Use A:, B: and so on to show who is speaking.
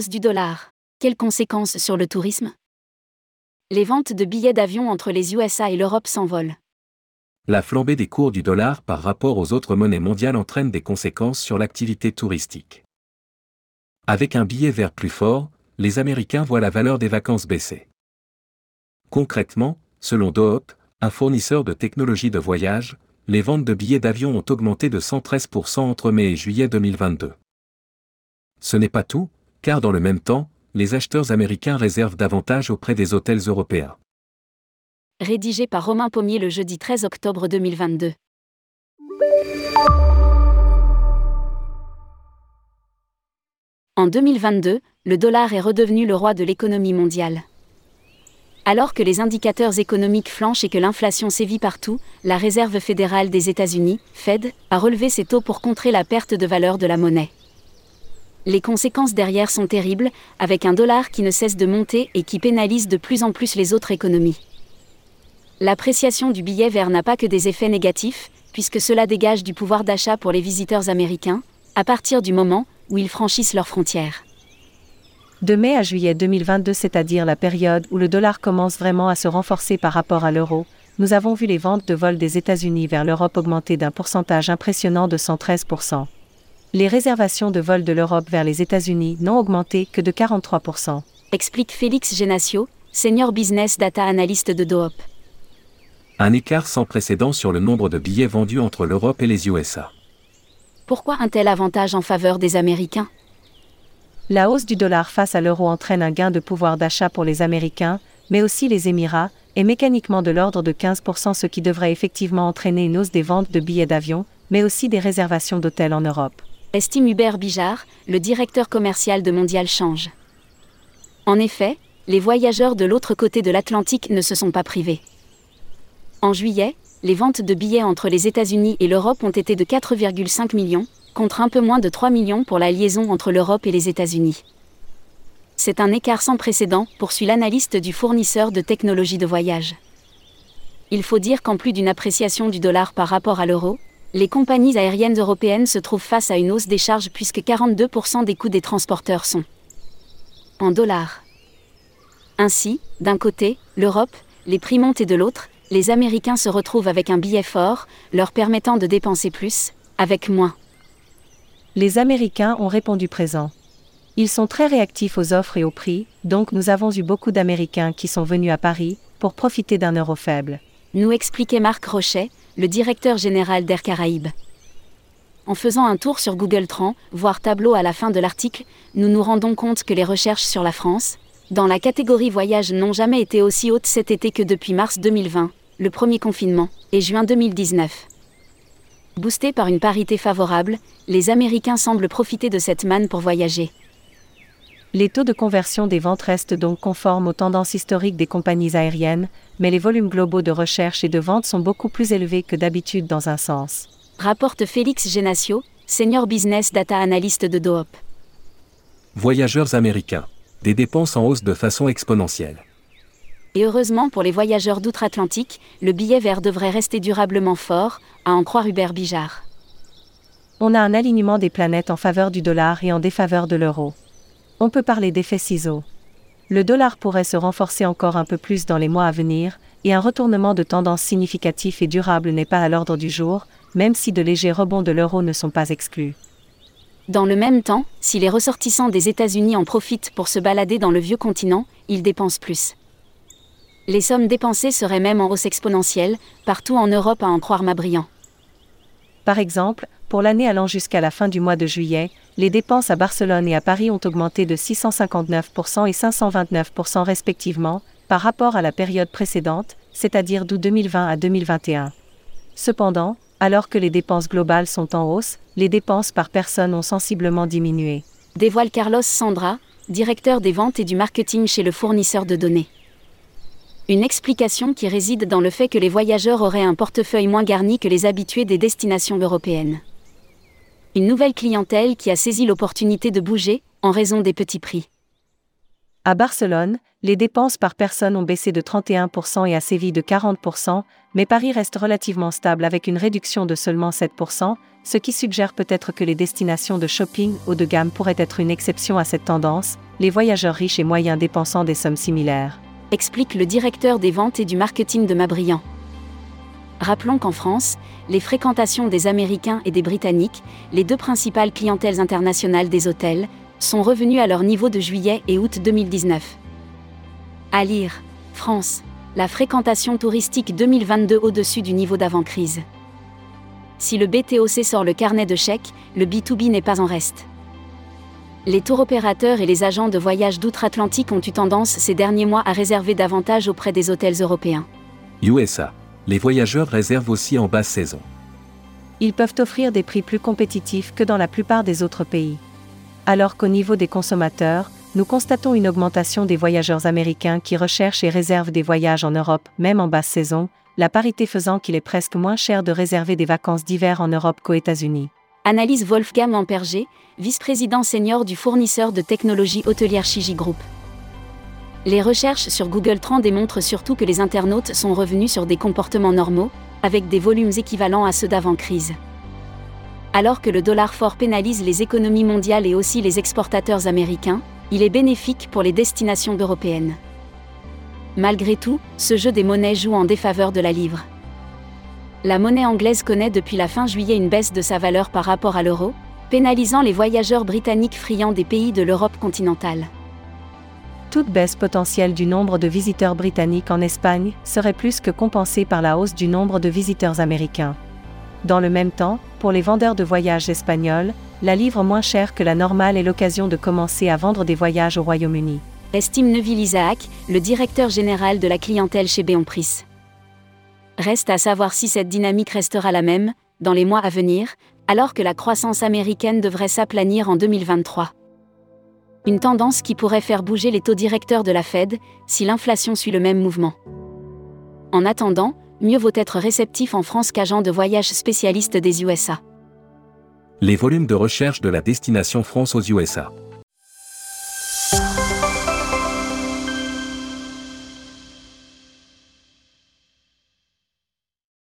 A: Du dollar. Quelles conséquences sur le tourisme? Les ventes de billets d'avion entre les USA et l'Europe s'envolent.
B: La flambée des cours du dollar par rapport aux autres monnaies mondiales entraîne des conséquences sur l'activité touristique. Avec un billet vert plus fort, les Américains voient la valeur des vacances baisser. Concrètement, selon Dohop, un fournisseur de technologies de voyage, les ventes de billets d'avion ont augmenté de 113% entre mai et juillet 2022. Ce n'est pas tout, car dans le même temps, les acheteurs américains réservent davantage auprès des hôtels européens.
A: Rédigé par Romain Pommier le jeudi 13 octobre 2022. En 2022, le dollar est redevenu le roi de l'économie mondiale. Alors que les indicateurs économiques flanchent et que l'inflation sévit partout, la Réserve fédérale des États-Unis, Fed, a relevé ses taux pour contrer la perte de valeur de la monnaie. Les conséquences derrière sont terribles, avec un dollar qui ne cesse de monter et qui pénalise de plus en plus les autres économies. L'appréciation du billet vert n'a pas que des effets négatifs, puisque cela dégage du pouvoir d'achat pour les visiteurs américains, à partir du moment où ils franchissent leurs frontières.
C: De mai à juillet 2022, c'est-à-dire la période où le dollar commence vraiment à se renforcer par rapport à l'euro, nous avons vu les ventes de vols des États-Unis vers l'Europe augmenter d'un pourcentage impressionnant de 113% les réservations de vol de l'Europe vers les États-Unis n'ont augmenté que de 43%.
A: Explique Félix Genacio, senior business data analyst de Doop.
B: Un écart sans précédent sur le nombre de billets vendus entre l'Europe et les USA.
A: Pourquoi un tel avantage en faveur des Américains?
C: La hausse du dollar face à l'euro entraîne un gain de pouvoir d'achat pour les Américains, mais aussi les Émirats, et mécaniquement de l'ordre de 15%, ce qui devrait effectivement entraîner une hausse des ventes de billets d'avion, mais aussi des réservations d'hôtels en Europe
A: estime Hubert Bijard, le directeur commercial de Mondial Change. En effet, les voyageurs de l'autre côté de l'Atlantique ne se sont pas privés. En juillet, les ventes de billets entre les États-Unis et l'Europe ont été de 4,5 millions, contre un peu moins de 3 millions pour la liaison entre l'Europe et les États-Unis. C'est un écart sans précédent, poursuit l'analyste du fournisseur de technologies de voyage. Il faut dire qu'en plus d'une appréciation du dollar par rapport à l'euro, les compagnies aériennes européennes se trouvent face à une hausse des charges puisque 42% des coûts des transporteurs sont en dollars. Ainsi, d'un côté, l'Europe, les prix montent et de l'autre, les Américains se retrouvent avec un billet fort, leur permettant de dépenser plus, avec moins.
C: Les Américains ont répondu présent. Ils sont très réactifs aux offres et aux prix, donc nous avons eu beaucoup d'Américains qui sont venus à Paris pour profiter d'un euro faible.
A: Nous expliquait Marc Rochet, le directeur général d'Air Caraïbes. En faisant un tour sur Google Trends, voire tableau à la fin de l'article, nous nous rendons compte que les recherches sur la France, dans la catégorie voyage, n'ont jamais été aussi hautes cet été que depuis mars 2020, le premier confinement, et juin 2019. Boostés par une parité favorable, les Américains semblent profiter de cette manne pour voyager.
C: Les taux de conversion des ventes restent donc conformes aux tendances historiques des compagnies aériennes, mais les volumes globaux de recherche et de vente sont beaucoup plus élevés que d'habitude dans un sens.
A: Rapporte Félix Genacio, senior business data analyst de Doop.
B: Voyageurs américains. Des dépenses en hausse de façon exponentielle.
A: Et heureusement pour les voyageurs d'outre-Atlantique, le billet vert devrait rester durablement fort, à en croire Hubert Bijard.
C: On a un alignement des planètes en faveur du dollar et en défaveur de l'euro on peut parler d'effet ciseau. Le dollar pourrait se renforcer encore un peu plus dans les mois à venir, et un retournement de tendance significatif et durable n'est pas à l'ordre du jour, même si de légers rebonds de l'euro ne sont pas exclus.
A: Dans le même temps, si les ressortissants des États-Unis en profitent pour se balader dans le vieux continent, ils dépensent plus. Les sommes dépensées seraient même en hausse exponentielle, partout en Europe à en croire Mabriand.
C: Par exemple, pour l'année allant jusqu'à la fin du mois de juillet, les dépenses à Barcelone et à Paris ont augmenté de 659% et 529% respectivement, par rapport à la période précédente, c'est-à-dire d'août 2020 à 2021. Cependant, alors que les dépenses globales sont en hausse, les dépenses par personne ont sensiblement diminué.
A: Dévoile Carlos Sandra, directeur des ventes et du marketing chez le fournisseur de données. Une explication qui réside dans le fait que les voyageurs auraient un portefeuille moins garni que les habitués des destinations européennes une nouvelle clientèle qui a saisi l'opportunité de bouger, en raison des petits prix.
C: À Barcelone, les dépenses par personne ont baissé de 31% et à Séville de 40%, mais Paris reste relativement stable avec une réduction de seulement 7%, ce qui suggère peut-être que les destinations de shopping haut de gamme pourraient être une exception à cette tendance, les voyageurs riches et moyens dépensant des sommes similaires.
A: Explique le directeur des ventes et du marketing de Mabriand. Rappelons qu'en France, les fréquentations des Américains et des Britanniques, les deux principales clientèles internationales des hôtels, sont revenus à leur niveau de juillet et août 2019. À lire, France, la fréquentation touristique 2022 au-dessus du niveau d'avant-crise. Si le BTOC sort le carnet de chèques, le B2B n'est pas en reste. Les tours opérateurs et les agents de voyage d'outre-Atlantique ont eu tendance ces derniers mois à réserver davantage auprès des hôtels européens.
B: USA. Les voyageurs réservent aussi en basse saison.
C: Ils peuvent offrir des prix plus compétitifs que dans la plupart des autres pays alors qu'au niveau des consommateurs, nous constatons une augmentation des voyageurs américains qui recherchent et réservent des voyages en Europe, même en basse saison, la parité faisant qu'il est presque moins cher de réserver des vacances d'hiver en Europe qu'aux États-Unis.
A: Analyse Wolfgang Amperger, vice-président senior du fournisseur de technologie hôtelière Shiji Group. Les recherches sur Google Trends démontrent surtout que les internautes sont revenus sur des comportements normaux, avec des volumes équivalents à ceux d'avant-crise alors que le dollar fort pénalise les économies mondiales et aussi les exportateurs américains, il est bénéfique pour les destinations européennes. Malgré tout, ce jeu des monnaies joue en défaveur de la livre. La monnaie anglaise connaît depuis la fin juillet une baisse de sa valeur par rapport à l'euro, pénalisant les voyageurs britanniques friands des pays de l'Europe continentale.
C: Toute baisse potentielle du nombre de visiteurs britanniques en Espagne serait plus que compensée par la hausse du nombre de visiteurs américains. Dans le même temps, pour les vendeurs de voyages espagnols, la livre moins chère que la normale est l'occasion de commencer à vendre des voyages au Royaume-Uni.
A: Estime Neville Isaac, le directeur général de la clientèle chez Béonpris. Reste à savoir si cette dynamique restera la même, dans les mois à venir, alors que la croissance américaine devrait s'aplanir en 2023. Une tendance qui pourrait faire bouger les taux directeurs de la Fed, si l'inflation suit le même mouvement. En attendant, mieux vaut être réceptif en France qu'agent de voyage spécialiste des USA.
B: Les volumes de recherche de la destination France aux USA.